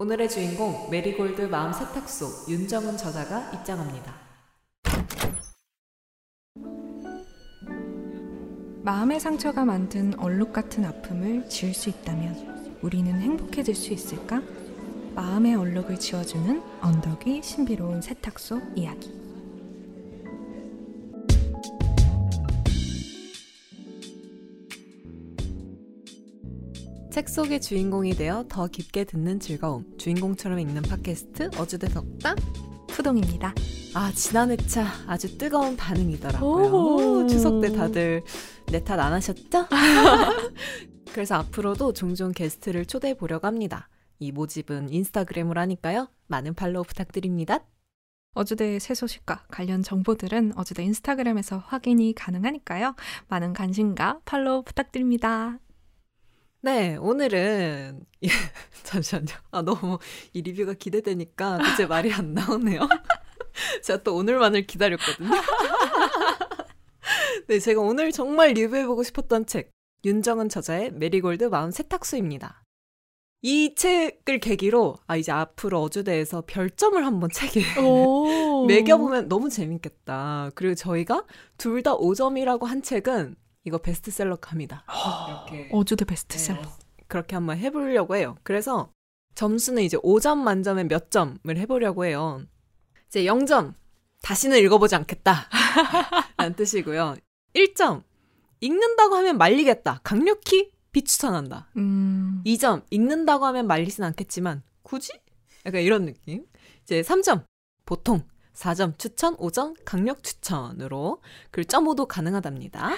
오늘의 주인공 메리골드 마음 세탁소 윤정은 저자가 입장합니다. 마음의 상처가 만든 얼룩 같은 아픔을 지울 수 있다면 우리는 행복해질 수 있을까? 마음의 얼룩을 지워주는 언덕 위 신비로운 세탁소 이야기. 책 속의 주인공이 되어 더 깊게 듣는 즐거움. 주인공처럼 읽는 팟캐스트 어주대 덕담. 푸동입니다. 아 지난 회차 아주 뜨거운 반응이더라고요. 오. 오, 추석 때 다들 내 탓 안 하셨죠? 그래서 앞으로도 종종 게스트를 초대해 보려고 합니다. 이 모집은 인스타그램으로 하니까요. 많은 팔로우 부탁드립니다. 어주대의 새 소식과 관련 정보들은 어주대 인스타그램에서 확인이 가능하니까요. 많은 관심과 팔로우 부탁드립니다. 네, 오늘은 예, 잠시만요. 아 너무 이 리뷰가 기대되니까 이제 말이 안 나오네요. 제가 또 오늘만을 기다렸거든요. 네, 제가 오늘 정말 리뷰해보고 싶었던 책 윤정은 저자의 메리골드 마음 세탁소입니다. 이 책을 계기로 아 이제 앞으로 어주대에서 별점을 한번 책에 오. 매겨보면 너무 재밌겠다. 그리고 저희가 둘 다 5점이라고 한 책은 이거 베스트셀러 갑니다. 이렇게 어주대 베스트셀러. 네, 그렇게 한번 해보려고 해요. 그래서 점수는 이제 5점 만점에 몇 점을 해보려고 해요. 이제 0점 다시는 읽어보지 않겠다 라는 뜻이고요. 1점 읽는다고 하면 말리겠다. 강력히 비추천한다. 음. 2점 읽는다고 하면 말리진 않겠지만 굳이? 약간 이런 느낌. 이제 3점 보통 4점 추천, 5점 강력 추천으로 글점5도 가능하답니다.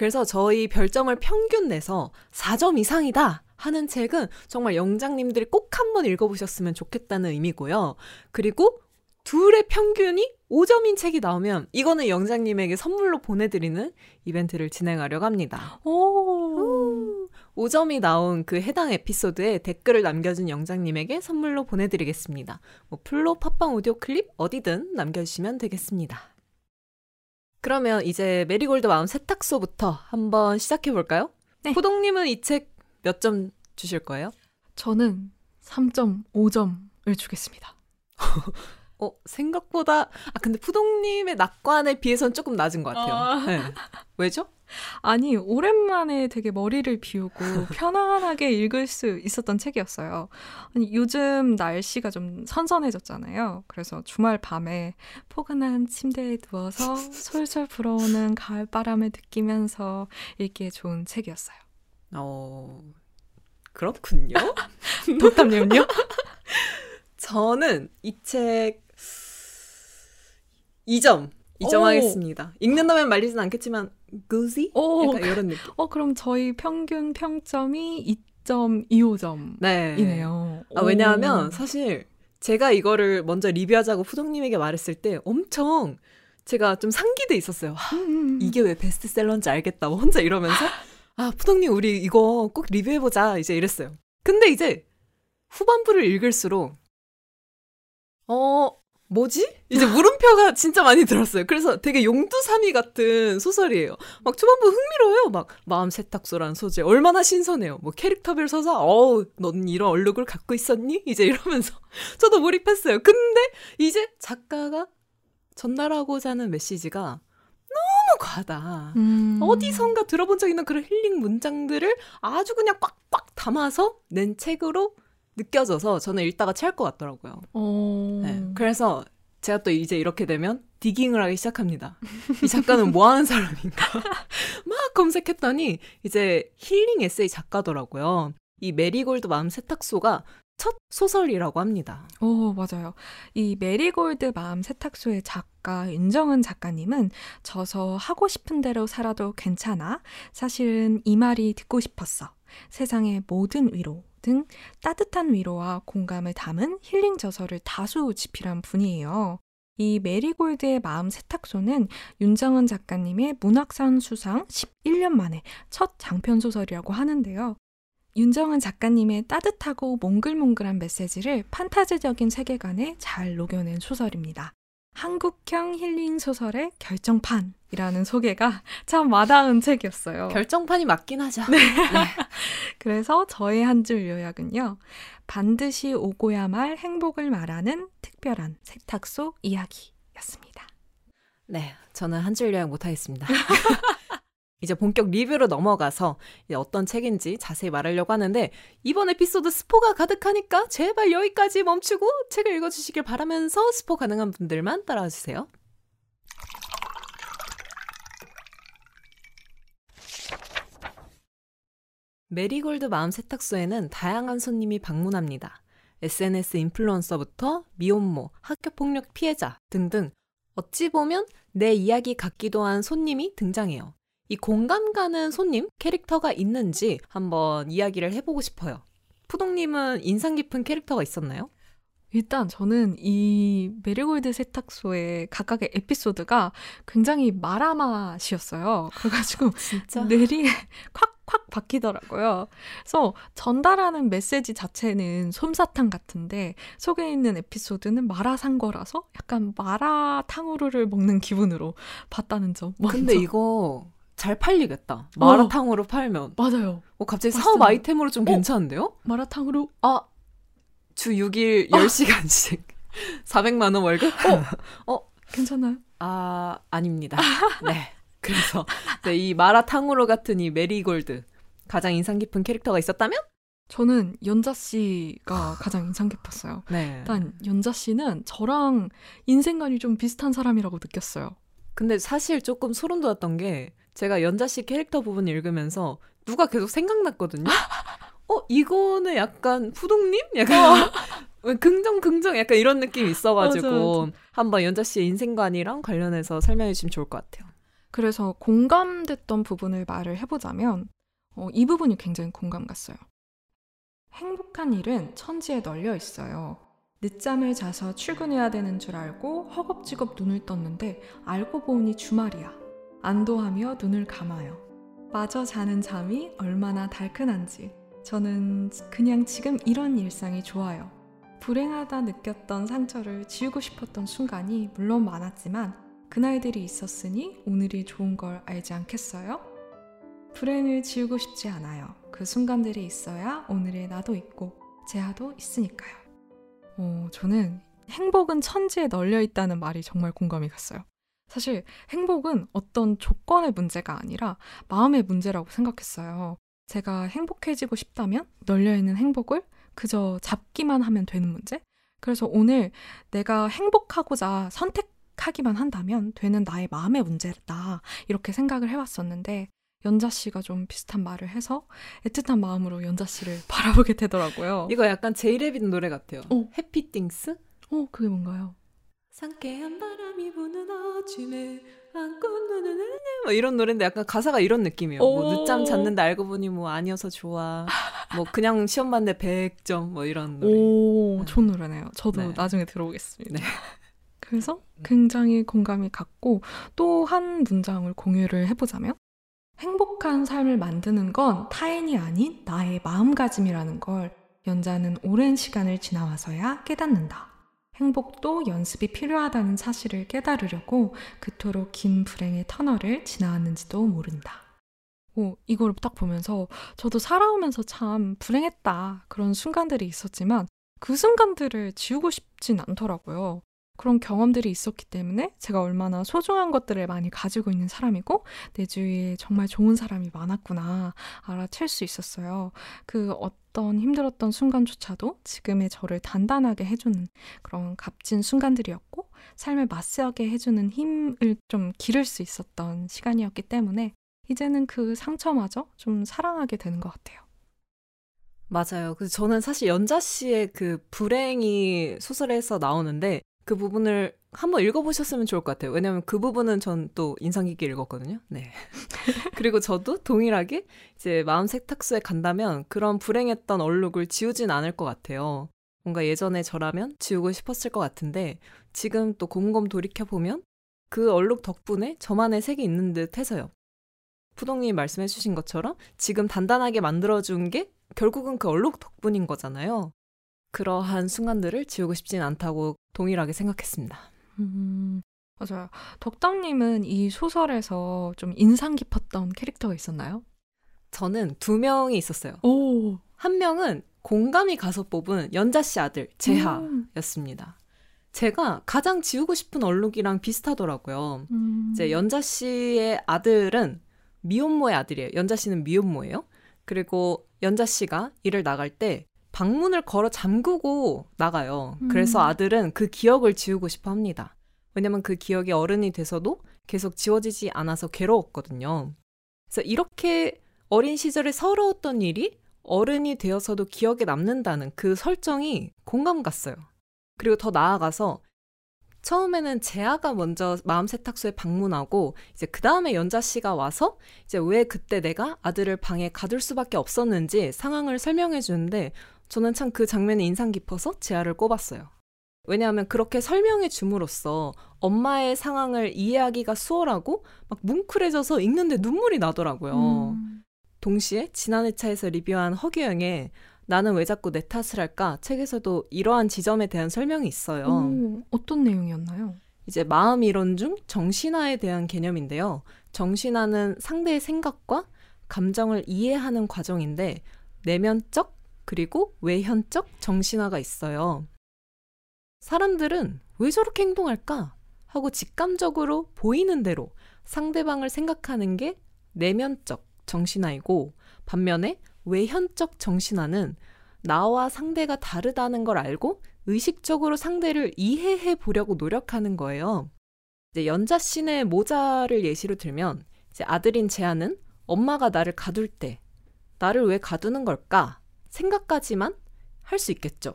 네. 그래서 저희 별점을 평균 내서 4점 이상이다 하는 책은 정말 영장님들이 꼭 한번 읽어보셨으면 좋겠다는 의미고요. 그리고 둘의 평균이 5점인 책이 나오면 이거는 영장님에게 선물로 보내드리는 이벤트를 진행하려고 합니다. 오. 5점이 나온 그 해당 에피소드에 댓글을 남겨준 영장님에게 선물로 보내드리겠습니다. 뭐 플로, 팟빵 오디오 클립 어디든 남겨주시면 되겠습니다. 그러면 이제 메리골드 마음 세탁소부터 한번 시작해 볼까요? 네. 푸동님은 이 책 몇 점 주실 거예요? 저는 3.5점을 주겠습니다. 어, 생각보다, 아, 근데 푸동님의 낙관에 비해서는 조금 낮은 것 같아요. 아. 네. 왜죠? 아니, 오랜만에 되게 머리를 비우고 편안하게 읽을 수 있었던 책이었어요. 아니, 요즘 날씨가 좀 선선해졌잖아요. 그래서 주말 밤에 포근한 침대에 누워서 솔솔 불어오는 가을바람을 느끼면서 읽기에 좋은 책이었어요. 어, 그렇군요. 덕담님은요? 저는 이 책 2점, 2점 오. 하겠습니다. 읽는다면 말리진 않겠지만, 그지? 오, 약간 이런 느낌. 어, 그럼 저희 평균 평점이 2.25점이네요. 네. 아, 왜냐하면 사실 제가 이거를 먼저 리뷰하자고 푸동님에게 말했을 때 엄청 제가 좀 상기돼 있었어요. 하, 음, 이게 왜 베스트셀러인지 알겠다고 혼자 이러면서 아 푸동님 우리 이거 꼭 리뷰해보자 이제 이랬어요. 근데 이제 후반부를 읽을수록 어 뭐지? 이제 물음표가 진짜 많이 들었어요. 그래서 되게 용두사미 같은 소설이에요. 막 초반부 흥미로워요. 막 마음 세탁소라는 소재 얼마나 신선해요. 뭐 캐릭터별 서사 어우 넌 이런 얼룩을 갖고 있었니? 이제 이러면서 저도 몰입했어요. 근데 이제 작가가 전달하고자 하는 메시지가 너무 과하다. 음. 어디선가 들어본 적 있는 그런 힐링 문장들을 아주 그냥 꽉꽉 담아서 낸 책으로 느껴져서 저는 읽다가 체할 것 같더라고요. 어... 네. 그래서 제가 또 이제 이렇게 되면 digging을 하기 시작합니다. 이 작가는 뭐 하는 사람인가? 막 검색했더니 이제 힐링 에세이 작가더라고요. 이 메리골드 마음 세탁소가 첫 소설이라고 합니다. 오, 맞아요. 이 메리골드 마음 세탁소의 작가 윤정은 작가님은 저서 하고 싶은 대로 살아도 괜찮아. 사실은 이 말이 듣고 싶었어. 세상의 모든 위로 등 따뜻한 위로와 공감을 담은 힐링 저서를 다수 집필한 분이에요. 이 메리골드의 마음 세탁소는 윤정은 작가님의 문학상 수상 11년 만에 첫 장편 소설이라고 하는데요. 윤정은 작가님의 따뜻하고 몽글몽글한 메시지를 판타지적인 세계관에 잘 녹여낸 소설입니다. 한국형 힐링 소설의 결정판 이라는 소개가 참 와닿은 책이었어요. 결정판이 맞긴 하죠. 네. 네. 그래서 저의 한 줄 요약은요. 반드시 오고야 말 행복을 말하는 특별한 세탁소 이야기였습니다. 네, 저는 한 줄 요약 못하겠습니다. 이제 본격 리뷰로 넘어가서 어떤 책인지 자세히 말하려고 하는데 이번 에피소드 스포가 가득하니까 제발 여기까지 멈추고 책을 읽어주시길 바라면서 스포 가능한 분들만 따라와 주세요. 메리골드 마음 세탁소에는 다양한 손님이 방문합니다. SNS 인플루언서부터 미혼모, 학교폭력 피해자 등등 어찌 보면 내 이야기 같기도 한 손님이 등장해요. 이 공감 가는 손님 캐릭터가 있는지 한번 이야기를 해보고 싶어요. 푸동님은 인상 깊은 캐릭터가 있었나요? 일단 저는 이 메리골드 세탁소의 각각의 에피소드가 굉장히 마라맛이었어요. 그래가지고 진짜 뇌리에 콱콱 박히더라고요. 그래서 전달하는 메시지 자체는 솜사탕 같은데 속에 있는 에피소드는 마라상거라서 약간 마라탕후루를 먹는 기분으로 봤다는 점. 먼저. 근데 이거 잘 팔리겠다. 마라탕으로 어. 팔면. 맞아요. 어, 갑자기 맞습니다. 사업 아이템으로 좀 어? 괜찮은데요? 마라탕으로? 아, 주 6일 10시간씩. 400만 원 월급? 어, 어, 괜찮아요? 아, 아닙니다. 네. 그래서 네, 이 마라탕으로 같은 이 메리골드 가장 인상 깊은 캐릭터가 있었다면? 저는 연자 씨가 가장 인상 깊었어요. 네. 일단 연자 씨는 저랑 인생관이 좀 비슷한 사람이라고 느꼈어요. 근데 사실 조금 소름 돋았던 게 제가 연자 씨 캐릭터 부분 읽으면서 누가 계속 생각났거든요. 어, 이거는 약간 푸동님? 약간 어. 긍정 긍정 약간 이런 느낌 이 있어가지고 맞아, 맞아. 한번 연자 씨의 인생관이랑 관련해서 설명해 주시면 좋을 것 같아요. 그래서 공감됐던 부분을 말을 해보자면 어, 이 부분이 굉장히 공감 갔어요. 행복한 일은 천지에 널려 있어요. 늦잠을 자서 출근해야 되는 줄 알고 허겁지겁 눈을 떴는데 알고 보니 주말이야. 안도하며 눈을 감아요. 마저 자는 잠이 얼마나 달큰한지 저는 그냥 지금 이런 일상이 좋아요. 불행하다 느꼈던 상처를 지우고 싶었던 순간이 물론 많았지만 그날들이 있었으니 오늘이 좋은 걸 알지 않겠어요? 불행을 지우고 싶지 않아요. 그 순간들이 있어야 오늘의 나도 있고 제아도 있으니까요. 어, 저는 행복은 천지에 널려 있다는 말이 정말 공감이 갔어요. 사실 행복은 어떤 조건의 문제가 아니라 마음의 문제라고 생각했어요. 제가 행복해지고 싶다면 널려있는 행복을 그저 잡기만 하면 되는 문제? 그래서 오늘 내가 행복하고자 선택하기만 한다면 되는 나의 마음의 문제다. 이렇게 생각을 해왔었는데, 연자 씨가 좀 비슷한 말을 해서 애틋한 마음으로 연자 씨를 바라보게 되더라고요. 이거 약간 제이레빗 노래 같아요. 어. 해피띵스? 어, 그게 뭔가요? 상쾌한 바람이 부는 아침에 안고 눈을 뭐 이런 노래인데 약간 가사가 이런 느낌이에요. 뭐 늦잠 잤는데 알고 보니 뭐 아니어서 좋아. 뭐 그냥 시험 봤는데 100점 뭐 이런 노래. 오, 네. 좋은 노래네요. 저도 네. 나중에 들어보겠습니다. 네. 그래서 굉장히 공감이 갔고 또 한 문장을 공유를 해보자면 행복한 삶을 만드는 건 타인이 아닌 나의 마음가짐이라는 걸 연자는 오랜 시간을 지나와서야 깨닫는다. 행복도 연습이 필요하다는 사실을 깨달으려고 그토록 긴 불행의 터널을 지나왔는지도 모른다. 오, 이걸 딱 보면서 저도 살아오면서 참 불행했다. 그런 순간들이 있었지만 그 순간들을 지우고 싶진 않더라고요. 그런 경험들이 있었기 때문에 제가 얼마나 소중한 것들을 많이 가지고 있는 사람이고 내 주위에 정말 좋은 사람이 많았구나 알아챌 수 있었어요. 그 어떤 힘들었던 순간조차도 지금의 저를 단단하게 해주는 그런 값진 순간들이었고 삶을 맞서게 해주는 힘을 좀 기를 수 있었던 시간이었기 때문에 이제는 그 상처마저 좀 사랑하게 되는 것 같아요. 맞아요. 그래서 저는 사실 연자 씨의 그 불행이 소설에서 나오는데 그 부분을 한번 읽어보셨으면 좋을 것 같아요. 왜냐하면 그 부분은 전 또 인상 깊게 읽었거든요. 네. 그리고 저도 동일하게 이제 마음 세탁소에 간다면 그런 불행했던 얼룩을 지우진 않을 것 같아요. 뭔가 예전에 저라면 지우고 싶었을 것 같은데 지금 또 곰곰 돌이켜보면 그 얼룩 덕분에 저만의 색이 있는 듯 해서요. 푸동님이 말씀해주신 것처럼 지금 단단하게 만들어준 게 결국은 그 얼룩 덕분인 거잖아요. 그러한 순간들을 지우고 싶진 않다고 동일하게 생각했습니다. 음, 맞아요. 덕담님은 이 소설에서 좀 인상 깊었던 캐릭터가 있었나요? 저는 두 명이 있었어요. 오. 한 명은 공감이 가서 뽑은 연자 씨 아들 음. 재하였습니다. 제가 가장 지우고 싶은 얼룩이랑 비슷하더라고요. 음. 이제 연자 씨의 아들은 미혼모의 아들이에요. 연자 씨는 미혼모예요. 그리고 연자 씨가 일을 나갈 때 방문을 걸어 잠그고 나가요. 그래서 음. 아들은 그 기억을 지우고 싶어 합니다. 왜냐면 그 기억이 어른이 돼서도 계속 지워지지 않아서 괴로웠거든요. 그래서 이렇게 어린 시절에 서러웠던 일이 어른이 되어서도 기억에 남는다는 그 설정이 공감 갔어요. 그리고 더 나아가서 처음에는 재아가 먼저 마음 세탁소에 방문하고 이제 그 다음에 연자 씨가 와서 이제 왜 그때 내가 아들을 방에 가둘 수밖에 없었는지 상황을 설명해 주는데 저는 참 그 장면이 인상 깊어서 재아를 꼽았어요. 왜냐하면 그렇게 설명해 줌으로써 엄마의 상황을 이해하기가 수월하고 막 뭉클해져서 읽는데 눈물이 나더라고요. 음. 동시에 지난 회차에서 리뷰한 허규영의 나는 왜 자꾸 내 탓을 할까 책에서도 이러한 지점에 대한 설명이 있어요. 오, 어떤 내용이었나요? 이제 마음 이론 중 정신화에 대한 개념인데요. 정신화는 상대의 생각과 감정을 이해하는 과정인데 내면적 그리고 외현적 정신화가 있어요. 사람들은 왜 저렇게 행동할까? 하고 직감적으로 보이는 대로 상대방을 생각하는 게 내면적 정신화이고 반면에 외현적 정신화는 나와 상대가 다르다는 걸 알고 의식적으로 상대를 이해해 보려고 노력하는 거예요. 이제 연자 씬의 모자를 예시로 들면 이제 아들인 재아는 엄마가 나를 가둘 때 나를 왜 가두는 걸까 생각까지만 할 수 있겠죠.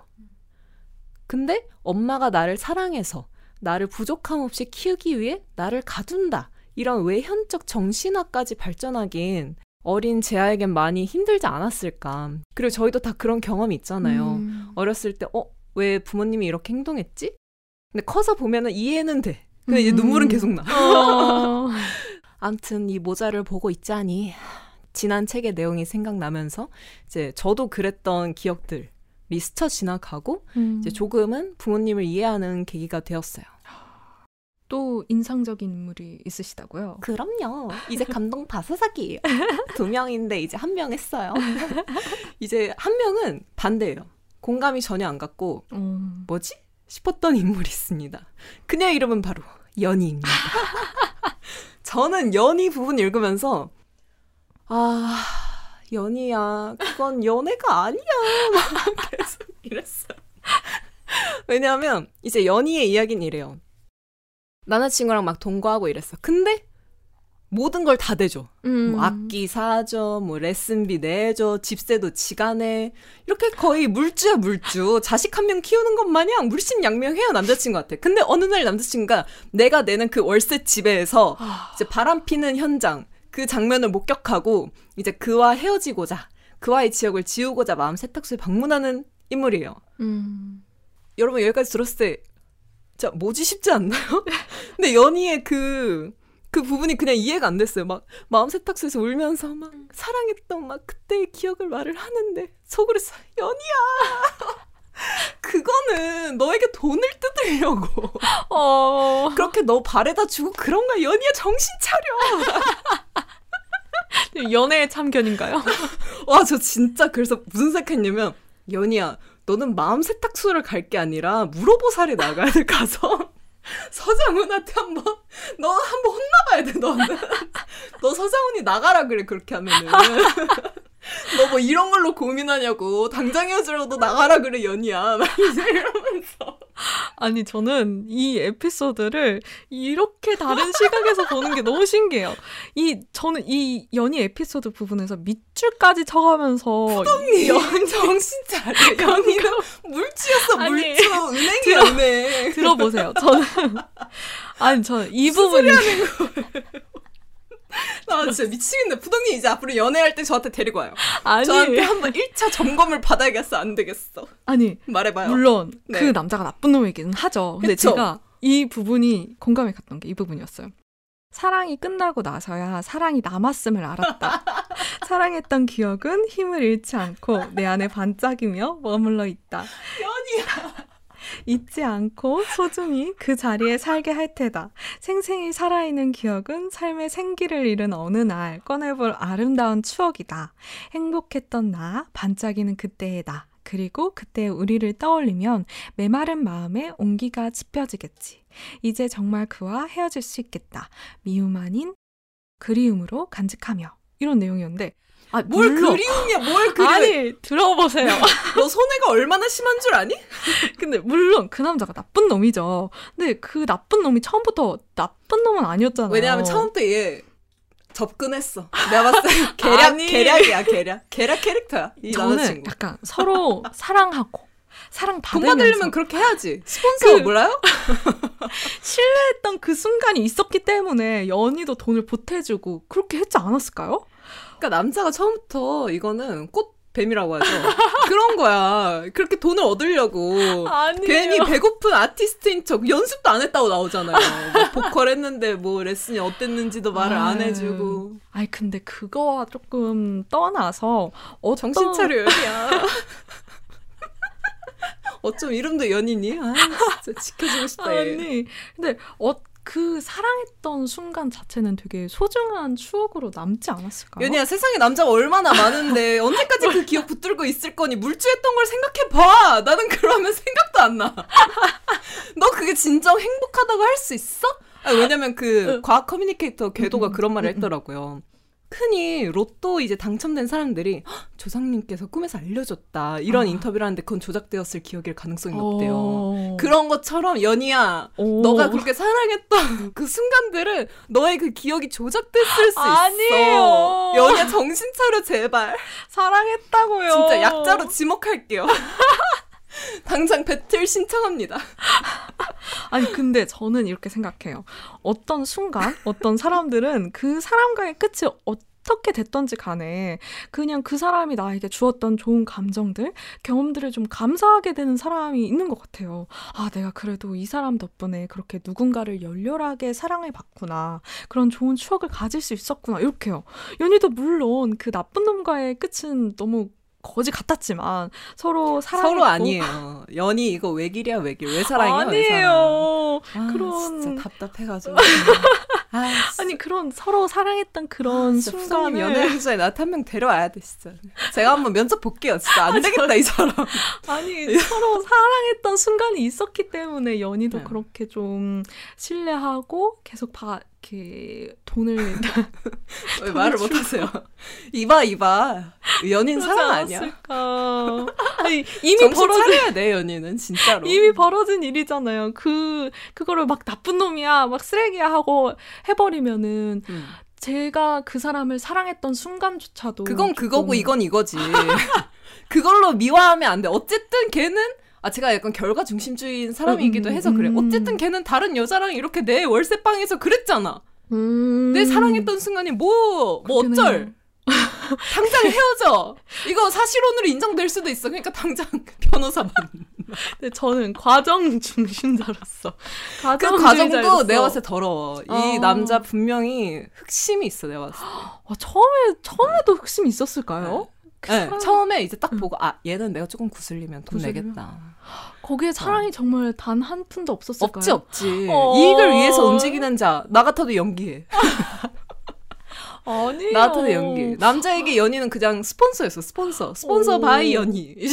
근데 엄마가 나를 사랑해서 나를 부족함 없이 키우기 위해 나를 가둔다. 이런 외현적 정신화까지 발전하긴 어린 재아에겐 많이 힘들지 않았을까. 그리고 저희도 다 그런 경험이 있잖아요. 음. 어렸을 때, 어, 왜 부모님이 이렇게 행동했지? 근데 커서 보면은 이해는 돼. 근데 이제 음. 눈물은 계속 나. 어. 암튼 이 모자를 보고 있자니 지난 책의 내용이 생각나면서 이제 저도 그랬던 기억들이 스쳐 지나가고 음. 이제 조금은 부모님을 이해하는 계기가 되었어요. 또 인상적인 인물이 있으시다고요? 그럼요. 이제 감동 다사삭이에요. 두 명인데 이제 한 명 했어요. 이제 한 명은 반대예요. 공감이 전혀 안 갔고 어. 뭐지? 싶었던 인물이 있습니다. 그녀의 이름은 바로 연희입니다. 저는 연희 부분 읽으면서 아 연희야 그건 연애가 아니야 막 계속 이랬어요. 왜냐하면 이제 연희의 이야기는 이래요. 남자친구랑 막 동거하고 이랬어. 근데 모든 걸 다 대줘. 음. 뭐 악기 사줘, 뭐 레슨비 내줘, 집세도 지가 내. 이렇게 거의 물주야 물주. 자식 한 명 키우는 것 마냥 물심양명해요 남자친구한테. 근데 어느 날 남자친구가 내가 내는 그 월세 집에서 아. 이제 바람 피는 현장 그 장면을 목격하고 이제 그와 헤어지고자 그와의 지역을 지우고자 마음 세탁소에 방문하는 인물이에요. 음. 여러분 여기까지 들었을 때 진짜 뭐지 싶지 않나요? 근데 연희의 그, 그 부분이 그냥 이해가 안 됐어요. 막 마음 세탁소에서 울면서 막 사랑했던 막 그때의 기억을 말을 하는데 속으로 써 연희야 그거는 너에게 돈을 뜯으려고 어. 그렇게 너 발에다 주고 그런 거야 연희야 정신 차려 연애의 참견인가요? 와 저 진짜 그래서 무슨 생각했냐면 연희야 너는 마음 세탁소를 갈 게 아니라 물어보살에 나가야 돼 가서. 서장훈한테 한번 너 한번 혼나봐야 돼 너는. 너 서장훈이 나가라 그래 그렇게 하면은 너 뭐 이런 걸로 고민하냐고. 당장 헤어지라고 나가라 그래 연희야. 막 이러면서. 아니 저는 이 에피소드를 이렇게 다른 시각에서 보는 게 너무 신기해요. 이 저는 이 연희 에피소드 부분에서 밑줄까지 쳐가면서 연 정신 차려 연희는 물주였어 물주 은행이야 들어- 들어보세요. 저는 아니 저는 이 부분이 나 진짜 미치겠네 푸동님 이제 앞으로 연애할 때 저한테 데리고 와요 아니 저한테 한번 1차 점검을 받아야겠어. 안 되겠어. 아니 말해봐요. 물론 네. 그 남자가 나쁜 놈이기는 하죠. 근데 그쵸? 제가 이 부분이 공감이 갔던 게 이 부분이었어요. 사랑이 끝나고 나서야 사랑이 남았음을 알았다. 사랑했던 기억은 힘을 잃지 않고 내 안에 반짝이며 머물러 있다. 연이야. 잊지 않고 소중히 그 자리에 살게 할 테다. 생생히 살아있는 기억은 삶의 생기를 잃은 어느 날 꺼내볼 아름다운 추억이다. 행복했던 나, 반짝이는 그때의 나. 그리고 그때 우리를 떠올리면 메마른 마음에 온기가 짚혀지겠지. 이제 정말 그와 헤어질 수 있겠다. 미움 아닌 그리움으로 간직하며. 이런 내용이었는데, 아, 뭘 물론- 그리움이야, 뭘 그리움. 아니, 들어보세요. 너 손해가 얼마나 심한 줄 아니? 근데 물론 그 남자가 나쁜 놈이죠. 근데 그 나쁜 놈이 처음부터 나쁜 놈은 아니었잖아요. 왜냐하면 처음부터 얘 접근했어. 내가 봤을 때 계략, 아니. 계략이야, 계략. 계략 캐릭터야. 이 저는 남자친구. 약간 서로 사랑하고 사랑 돈 받으면서 받으려면 그렇게 해야지. 스폰서 그- 몰라요? 신뢰했던 그 순간이 있었기 때문에 연희도 돈을 보태주고 그렇게 했지 않았을까요? 그러니까 남자가 처음부터 이거는 꽃 뱀이라고 하죠. 그런 거야. 그렇게 돈을 얻으려고. 아니에요. 괜히 배고픈 아티스트인 척 연습도 안 했다고 나오잖아요. 뭐 보컬 했는데 뭐 레슨이 어땠는지도 말을 안 아유. 해주고. 아니 근데 그거와 조금 떠나서 어떤 정신 차려 연이야. 어쩜 이름도 연이니? 아 진짜 지켜주고 싶다 얘. 아니 근데 어, 그 사랑했던 순간 자체는 되게 소중한 추억으로 남지 않았을까요? 연이야 세상에 남자가 얼마나 많은데 언제까지 그 기억 붙들고 있을 거니 물주했던 걸 생각해봐 나는 그러면 생각도 안나너 그게 진정 행복하다고 할 수 있어? 아니, 왜냐면 그 과학 커뮤니케이터 궤도가 음, 그런 말을. 했더라고요 흔히 로또 이제 당첨된 사람들이 "헉, 조상님께서 꿈에서 알려줬다 이런 아. 인터뷰를 하는데 그건 조작되었을 기억일 가능성이 높대요 어. 그런 것처럼 연이야 오. 너가 그렇게 사랑했던 그 순간들은 너의 그 기억이 조작됐을 수 아니에요. 있어. 연희야 정신 차려 제발. 사랑했다고요. 진짜 약자로 지목할게요. 당장 배틀 신청합니다. 아니 근데 저는 이렇게 생각해요. 어떤 순간 어떤 사람들은 그 사람과의 끝이 어떻게 됐던지 간에 그냥 그 사람이 나에게 주었던 좋은 감정들, 경험들을 좀 감사하게 되는 사람이 있는 것 같아요. 아, 내가 그래도 이 사람 덕분에 그렇게 누군가를 열렬하게 사랑해 봤구나. 그런 좋은 추억을 가질 수 있었구나. 이렇게요. 연희도 물론 그 나쁜 놈과의 끝은 너무 거지 같았지만 서로 사랑했고 서로 아니에요. 연희 이거 외길이야 외길. 왜 사랑이야? 왜 사랑? 아니에요. 아, 그런 진짜 답답해가지고. 아, 아니 그런 서로 사랑했던 그런 후성님 순간을 연애부자에 나한테 한 명 데려와야 돼 진짜. 제가 한번 면접 볼게요. 진짜 안 되겠다 이 사람. 아니 서로 사랑했던 순간이 있었기 때문에 연희도 네. 그렇게 좀 신뢰하고 계속 봐 이렇게 돈을 왜 말을 못하세요? 이봐 이봐. 연인 사랑 아니야. 아니 이미 벌어진 돼 연인은 진짜로. 이미 벌어진 일이잖아요. 그 그거를 막 나쁜 놈이야, 막 쓰레기야 하고 해버리면은 음. 제가 그 사람을 사랑했던 순간조차도 그건 그거고 이건 이거지. 그걸로 미화하면 안 돼. 어쨌든 걔는 아 제가 약간 결과 중심주의인 사람이기도 해서 그래. 음. 어쨌든 걔는 다른 여자랑 이렇게 내 월세방에서 그랬잖아. 음. 내 사랑했던 순간이 뭐뭐 그렇긴 어쩔. 당장 헤어져. 이거 사실혼으로 인정될 수도 있어. 그러니까 당장 변호사 만. 근데 저는 과정 중심자로서 그 과정 과정도 내가 봤을 때 더러워. 이 어. 남자 분명히 흑심이 있어. 내가 봤을 때. 아, 처음에 처음에도 흑심이 있었을까요? 그 네, 처음에 이제 딱 보고 아 얘는 내가 조금 구슬리면 돈 구슬리면? 내겠다. 거기에 사랑이 정말 단 한 푼도 없었을까요? 없지 없지. 어. 이익을 위해서 움직이는 자 나 같아도 연기해. 아니에요. 나 같아도 연기. 남자에게 연희는 그냥 스폰서였어. 스폰서. 스폰서 오. by 연희.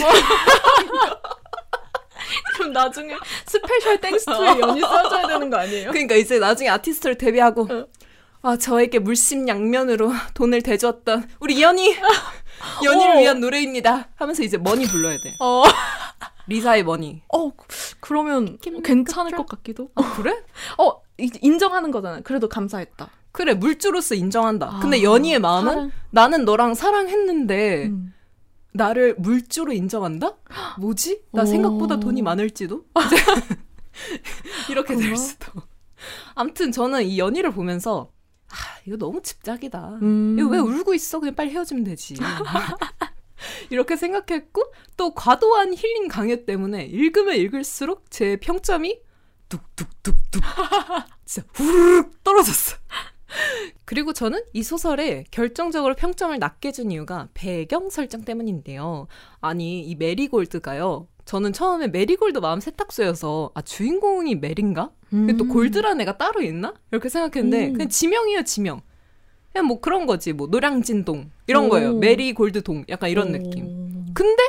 그럼 나중에 special thanks to에 연희 써줘야 되는 거 아니에요? 그러니까 이제 나중에 아티스트를 데뷔하고 어. 아 저에게 물심양면으로 돈을 대주었던 우리 연희 연희를 어. 위한 노래입니다. 하면서 이제 Money 불러야 돼. 어, 리사의 Money. 어 그- 그러면 김- 괜찮을 것 같기도. 아, 그래? 어 이- 인정하는 거잖아요. 그래도 감사했다. 그래 물주로서 인정한다. 아, 근데 연희의 마음은 사랑. 나는 너랑 사랑했는데 음. 나를 물주로 인정한다? 뭐지? 나 오. 생각보다 돈이 많을지도? 이렇게 될? 수도. 아무튼 저는 이 연희를 보면서 아 이거 너무 집작이다. 음. 이거 왜 울고 있어? 그냥 빨리 헤어지면 되지. 이렇게 생각했고 또 과도한 힐링 강요 때문에 읽으면 읽을수록 제 평점이 뚝뚝뚝뚝 진짜 후루룩 떨어졌어. 그리고 저는 이 소설에 결정적으로 평점을 낮게 준 이유가 배경 설정 때문인데요. 아니 이 메리골드가요 저는 처음에 메리골드 마음 세탁소여서 아 주인공이 메린가? 근데 또 음. 골드란 애가 따로 있나? 이렇게 생각했는데 음. 그냥 지명이에요 지명. 그냥 뭐 그런 거지 뭐 노량진동 이런 오. 거예요. 메리 골드동 약간 이런 오. 느낌. 근데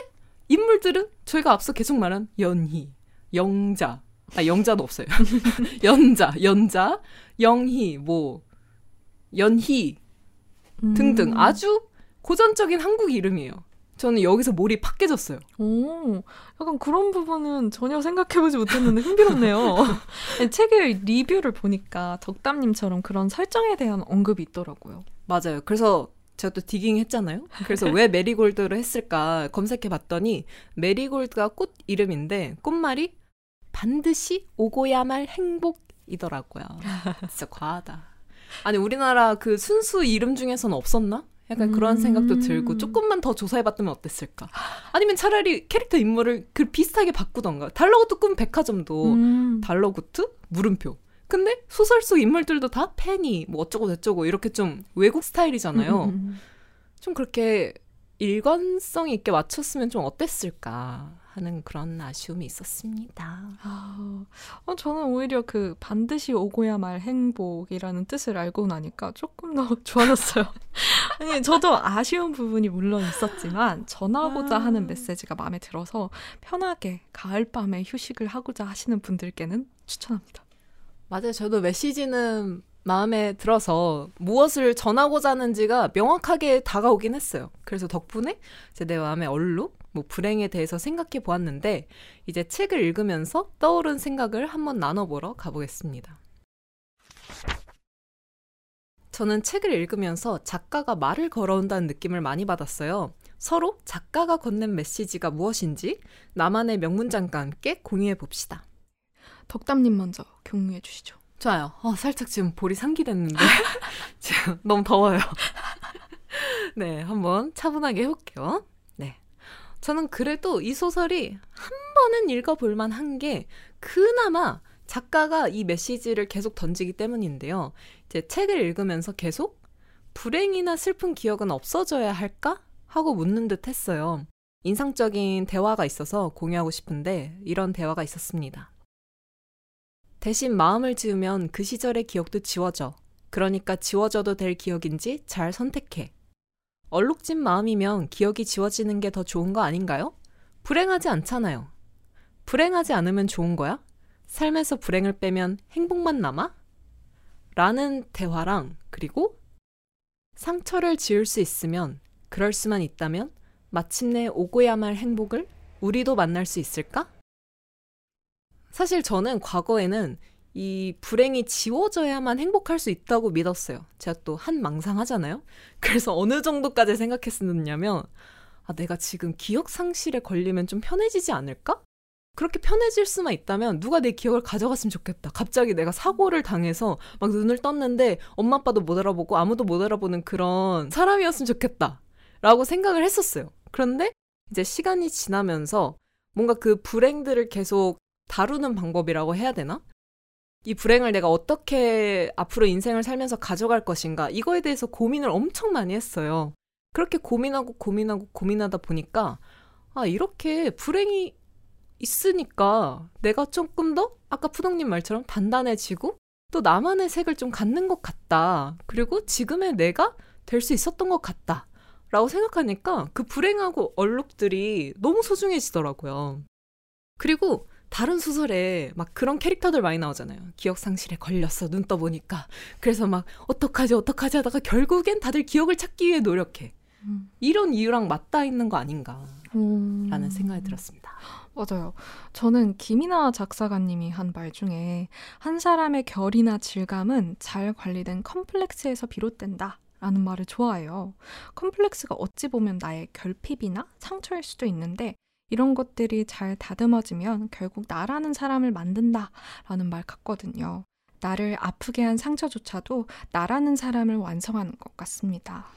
인물들은 저희가 앞서 계속 말한 연희, 영자, 아 영자도 없어요. 연자, 연자, 영희, 뭐 연희 등등 음. 아주 고전적인 한국 이름이에요. 저는 여기서 몰입 팍 깨졌어요. 오, 약간 그런 부분은 전혀 생각해보지 못했는데 흥미롭네요. 책의 리뷰를 보니까 덕담님처럼 그런 설정에 대한 언급이 있더라고요. 맞아요. 그래서 제가 또 digging 했잖아요. 그래서 왜 메리골드를 했을까 검색해 봤더니 메리골드가 꽃 이름인데 꽃말이 반드시 오고야 말 행복이더라고요. 진짜 과하다. 아니 우리나라 그 순수 이름 중에서는 없었나? 약간 그런 음. 생각도 들고 조금만 더 조사해봤다면 어땠을까? 아니면 차라리 캐릭터 인물을 그 비슷하게 바꾸던가. 달러구트 꿈 백화점도 음. 달러구트 물음표. 근데 소설 속 인물들도 다 페니 뭐 어쩌고 저쩌고 이렇게 좀 외국 스타일이잖아요. 음, 음, 음. 좀 그렇게 일관성 있게 맞췄으면 좀 어땠을까 하는 그런 아쉬움이 있었습니다. 아, 어, 저는 오히려 그 반드시 오고야 말 행복이라는 뜻을 알고 나니까 조금 더 좋아졌어요. 아니, 저도 아쉬운 부분이 물론 있었지만 전하고자 아. 하는 메시지가 마음에 들어서 편하게 가을밤에 휴식을 하고자 하시는 분들께는 추천합니다. 맞아요. 저도 메시지는 마음에 들어서 무엇을 전하고자 하는지가 명확하게 다가오긴 했어요. 그래서 덕분에 이제 내 마음의 얼룩, 뭐 불행에 대해서 생각해 보았는데 이제 책을 읽으면서 떠오른 생각을 한번 나눠보러 가보겠습니다. 저는 책을 읽으면서 작가가 말을 걸어온다는 느낌을 많이 받았어요. 서로 작가가 건넨 메시지가 무엇인지 나만의 명문장과 함께 공유해 봅시다. 덕담님 먼저 경유해 주시죠. 좋아요. 어, 살짝 지금 볼이 상기됐는데 지금 너무 더워요. 네, 한번 차분하게 해볼게요. 네, 저는 그래도 이 소설이 한 번은 읽어볼 만한 게 그나마 작가가 이 메시지를 계속 던지기 때문인데요. 이제 책을 읽으면서 계속 불행이나 슬픈 기억은 없어져야 할까 하고 묻는 듯 했어요. 인상적인 대화가 있어서 공유하고 싶은데 이런 대화가 있었습니다. 대신 마음을 지으면 그 시절의 기억도 지워져. 그러니까 지워져도 될 기억인지 잘 선택해. 얼룩진 마음이면 기억이 지워지는 게 더 좋은 거 아닌가요? 불행하지 않잖아요. 불행하지 않으면 좋은 거야? 삶에서 불행을 빼면 행복만 남아? 라는 대화랑 그리고 상처를 지울 수 있으면 그럴 수만 있다면 마침내 오고야 말 행복을 우리도 만날 수 있을까? 사실 저는 과거에는 이 불행이 지워져야만 행복할 수 있다고 믿었어요. 제가 또 한 망상 하잖아요. 그래서 어느 정도까지 생각했었냐면, 아, 내가 지금 기억 상실에 걸리면 좀 편해지지 않을까? 그렇게 편해질 수만 있다면 누가 내 기억을 가져갔으면 좋겠다. 갑자기 내가 사고를 당해서 막 눈을 떴는데 엄마 아빠도 못 알아보고 아무도 못 알아보는 그런 사람이었으면 좋겠다. 라고 생각을 했었어요. 그런데 이제 시간이 지나면서 뭔가 그 불행들을 계속 다루는 방법이라고 해야 되나? 이 불행을 내가 어떻게 앞으로 인생을 살면서 가져갈 것인가? 이거에 대해서 고민을 엄청 많이 했어요. 그렇게 고민하고 고민하고 고민하다 보니까, 아, 이렇게 불행이 있으니까 내가 조금 더 아까 푸동님 말처럼 단단해지고 또 나만의 색을 좀 갖는 것 같다. 그리고 지금의 내가 될 수 있었던 것 같다. 라고 생각하니까 그 불행하고 얼룩들이 너무 소중해지더라고요. 그리고 다른 소설에 막 그런 캐릭터들 많이 나오잖아요. 기억 상실에 걸렸어. 눈 떠보니까. 그래서 막 어떡하지 어떡하지 하다가 결국엔 다들 기억을 찾기 위해 노력해. 음. 이런 이유랑 맞닿아 있는 거 아닌가라는 음. 생각이 들었습니다. 맞아요. 저는 김이나 작사가님이 한 말 중에 한 사람의 결이나 질감은 잘 관리된 컴플렉스에서 비롯된다. 라는 말을 좋아해요. 컴플렉스가 어찌 보면 나의 결핍이나 상처일 수도 있는데 이런 것들이 잘 다듬어지면 결국 나라는 사람을 만든다. 라는 말 같거든요. 나를 아프게 한 상처조차도 나라는 사람을 완성하는 것 같습니다.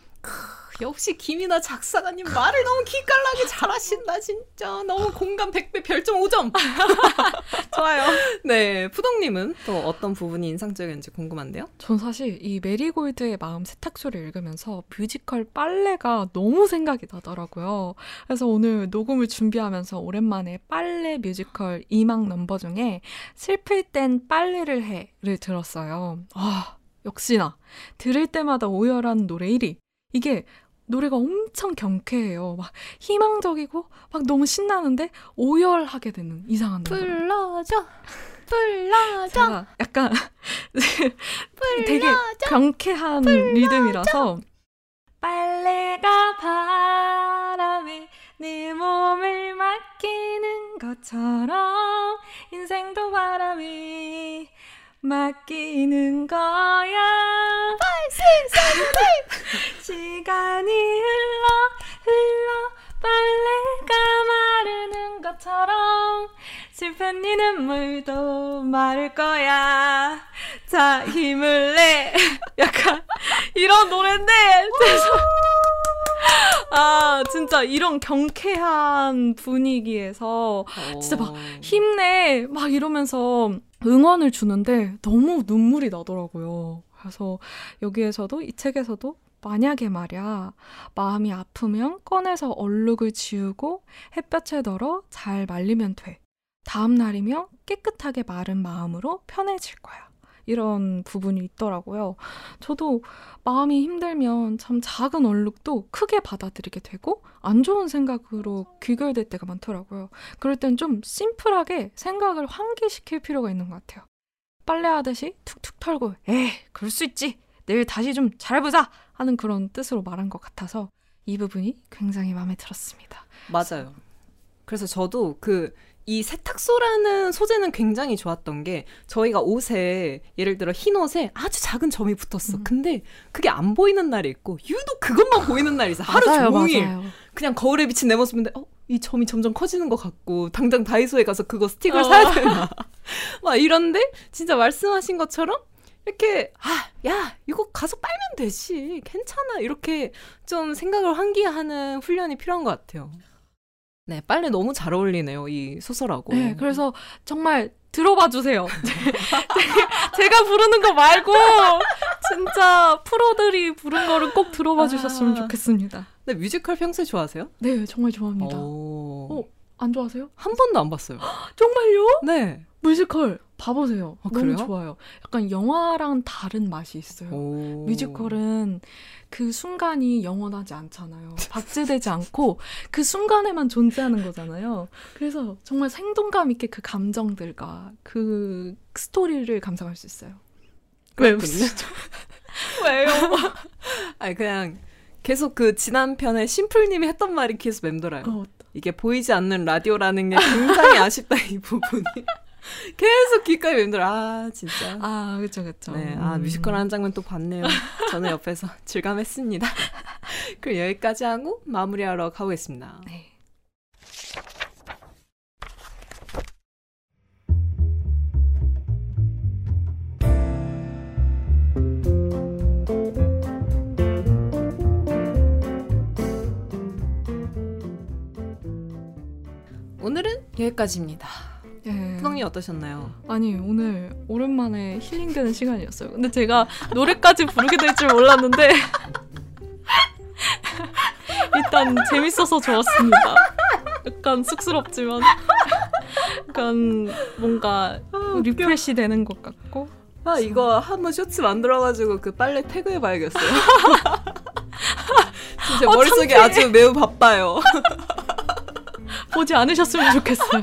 역시 김이나 작사가님 말을 너무 기깔나게 잘하신다 진짜 너무 공감 100배 별점 5점 좋아요. 네 푸동님은 또 어떤 부분이 인상적이었는지 궁금한데요 전 사실 이 메리골드의 마음 세탁소를 읽으면서 뮤지컬 빨래가 너무 생각이 나더라고요. 그래서 오늘 녹음을 준비하면서 오랜만에 빨래 뮤지컬 2막 넘버 중에 슬플 땐 빨래를 해를 들었어요. 아, 역시나 들을 때마다 오열한 노래 1위. 이게 노래가 엄청 경쾌해요. 막 희망적이고 막 너무 신나는데 오열하게 되는 이상한 노래. 불러줘 불러줘 약간 되게 경쾌한 리듬이라서 빨래가 바람에 내 몸을 맡기는 것처럼 인생도 바람에 맡기는 거야. 시간이 흘러 흘러 빨래가 마르는 것처럼 슬픈 네 눈물도 마를 거야. 자 힘을 내. 약간 이런 노래인데 아 진짜 이런 경쾌한 분위기에서 진짜 막 힘내. 막 이러면서 응원을 주는데 너무 눈물이 나더라고요. 그래서 여기에서도 이 책에서도 만약에 말이야 마음이 아프면 꺼내서 얼룩을 지우고 햇볕에 덜어 잘 말리면 돼. 다음 날이면 깨끗하게 마른 마음으로 편해질 거야. 이런 부분이 있더라고요. 저도 마음이 힘들면 참 작은 얼룩도 크게 받아들이게 되고 안 좋은 생각으로 귀결될 때가 많더라고요. 그럴 땐 좀 심플하게 생각을 환기시킬 필요가 있는 것 같아요. 빨래하듯이 툭툭 털고 에이 그럴 수 있지 내일 다시 좀 잘해보자 하는 그런 뜻으로 말한 것 같아서 이 부분이 굉장히 마음에 들었습니다. 맞아요. 그래서 저도 그 이 세탁소라는 소재는 굉장히 좋았던 게 저희가 옷에 예를 들어 흰 옷에 아주 작은 점이 붙었어. 음. 근데 그게 안 보이는 날이 있고 유독 그것만 보이는 날이 있어. 하루 맞아요, 종일 맞아요. 그냥 거울에 비친 내 모습인데 어, 이 점이 점점 커지는 것 같고 당장 다이소에 가서 그거 스틱을 어. 사야 되나. 막 이런데 진짜 말씀하신 것처럼 이렇게 아, 야, 이거 가서 빨면 되지. 괜찮아. 이렇게 좀 생각을 환기하는 훈련이 필요한 것 같아요. 네, 빨래 너무 잘 어울리네요. 이 소설하고. 네, 그래서 정말 들어봐 주세요. 제가 부르는 거 말고 진짜 프로들이 부른 거를 꼭 들어봐 아. 주셨으면 좋겠습니다. 네, 뮤지컬 평소에 좋아하세요? 네, 정말 좋아합니다. 오. 어. 안 좋아하세요? 한 번도 안 봤어요. 정말요? 네. 뮤지컬 봐보세요. 아, 너무 그래요? 좋아요. 약간 영화랑 다른 맛이 있어요. 오. 뮤지컬은 그 순간이 영원하지 않잖아요. 박제되지 않고 그 순간에만 존재하는 거잖아요. 그래서 정말 생동감 있게 그 감정들과 그 스토리를 감상할 수 있어요. 왜. 웃으시죠? 왜요? 아니 그냥 계속 그 지난 편에 심플님이 했던 말이 계속 맴돌아요. 어, 이게 보이지 않는 라디오라는 게 굉장히 아쉽다 이 부분이. 계속 귓가에 맴돌아. 아 진짜. 아, 그쵸, 그쵸. 네, 아 음. 뮤지컬 한 장면 또 봤네요. 저는 옆에서 질감했습니다. 그럼 여기까지 하고 마무리하러 가보겠습니다. 네. 오늘은 여기까지입니다. 네. 푸동님 어떠셨나요? 아니 오늘 오랜만에 힐링되는 시간이었어요. 근데 제가 노래까지 부르게 될 줄 몰랐는데 일단 재밌어서 좋았습니다. 약간 쑥스럽지만 약간 뭔가 refresh 되는 것 같고 아 이거 한번 쇼츠 만들어가지고 그 빨래 태그해봐야겠어요. 진짜 어, 머릿속에 창피해. 아주 매우 바빠요. 보지 않으셨으면 좋겠어요.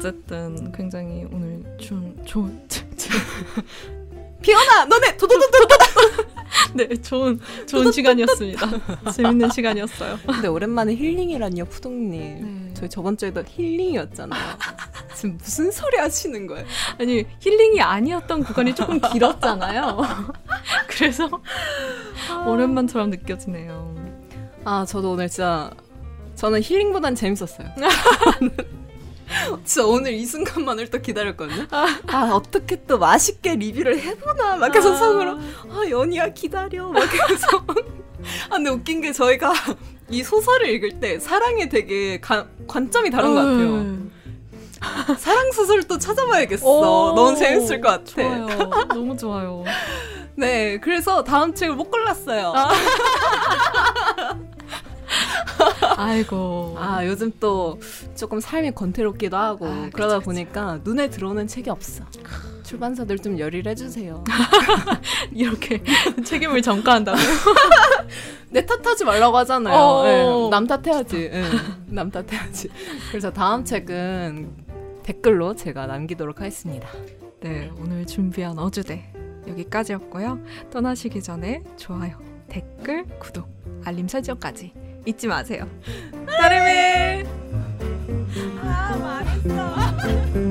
아, 어쨌든 굉장히 오늘 좀 좋은 피어나 너네 도도도도. 네 좋은 좋은 시간이었습니다. 재밌는 시간이었어요. 근데 오랜만에 힐링이라니요 푸동님. 네. 저희 저번 주에도 힐링이었잖아요. 지금 무슨 소리 하시는 거예요? 아니 힐링이 아니었던 구간이 조금 길었잖아요. 그래서 오랜만처럼 느껴지네요. 아 저도 오늘 진짜 저는 힐링보단 재밌었어요. 진짜 오늘 이 순간만을 또 기다렸거든요. 아, 어떻게 또 맛있게 리뷰를 해보나 막 계속 아. 속으로 아 연희야 기다려 막 계속. 아 근데 웃긴 게 저희가 이 소설을 읽을 때 사랑에 되게 가- 관점이 다른 것 같아요. 음. 사랑 소설 또 찾아봐야겠어. 오, 너무 재밌을 것 같아. 좋아요. 너무 좋아요. 네, 그래서 다음 책을 못 골랐어요. 아. 아이고. 아 요즘 또 조금 삶이 건태롭기도 하고 아, 그쵸, 그러다 그쵸. 보니까 눈에 들어오는 책이 없어. 출판사들 좀 열의를 해주세요. 이렇게 책임을 전가한다고요? 내 탓하지 말라고 하잖아요. 어. 네, 남 탓해야지. 네, 남 탓해야지. 그래서 다음 책은 댓글로 제가 남기도록 하겠습니다. 네, 오늘 준비한 어주대 여기까지였고요. 떠나시기 전에 좋아요, 댓글, 구독, 알림 설정까지 잊지 마세요. 따르밀. 아, 말했어.